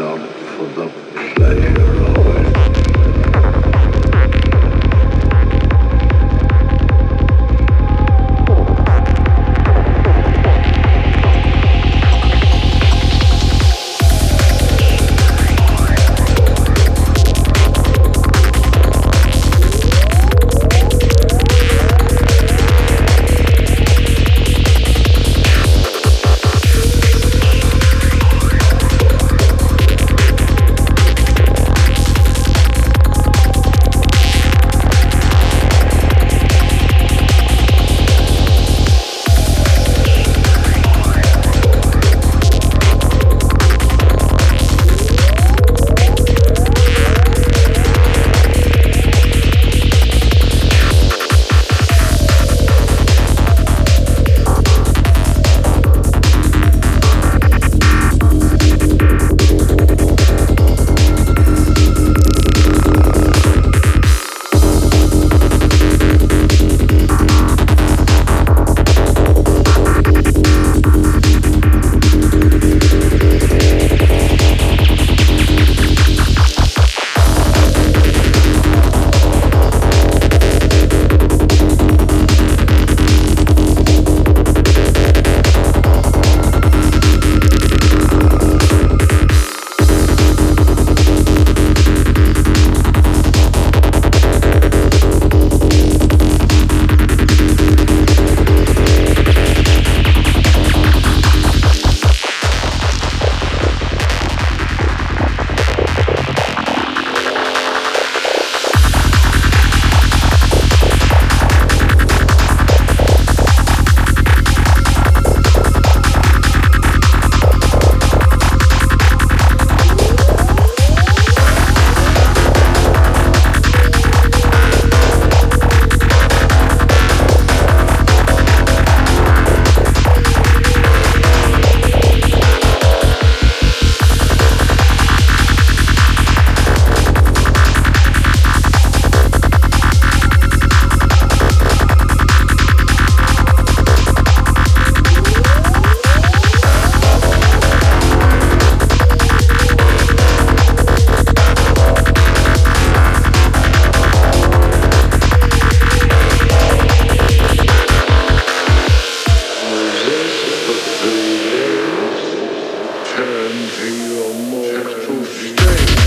not for the pleasure of it. Turn to your mortal state.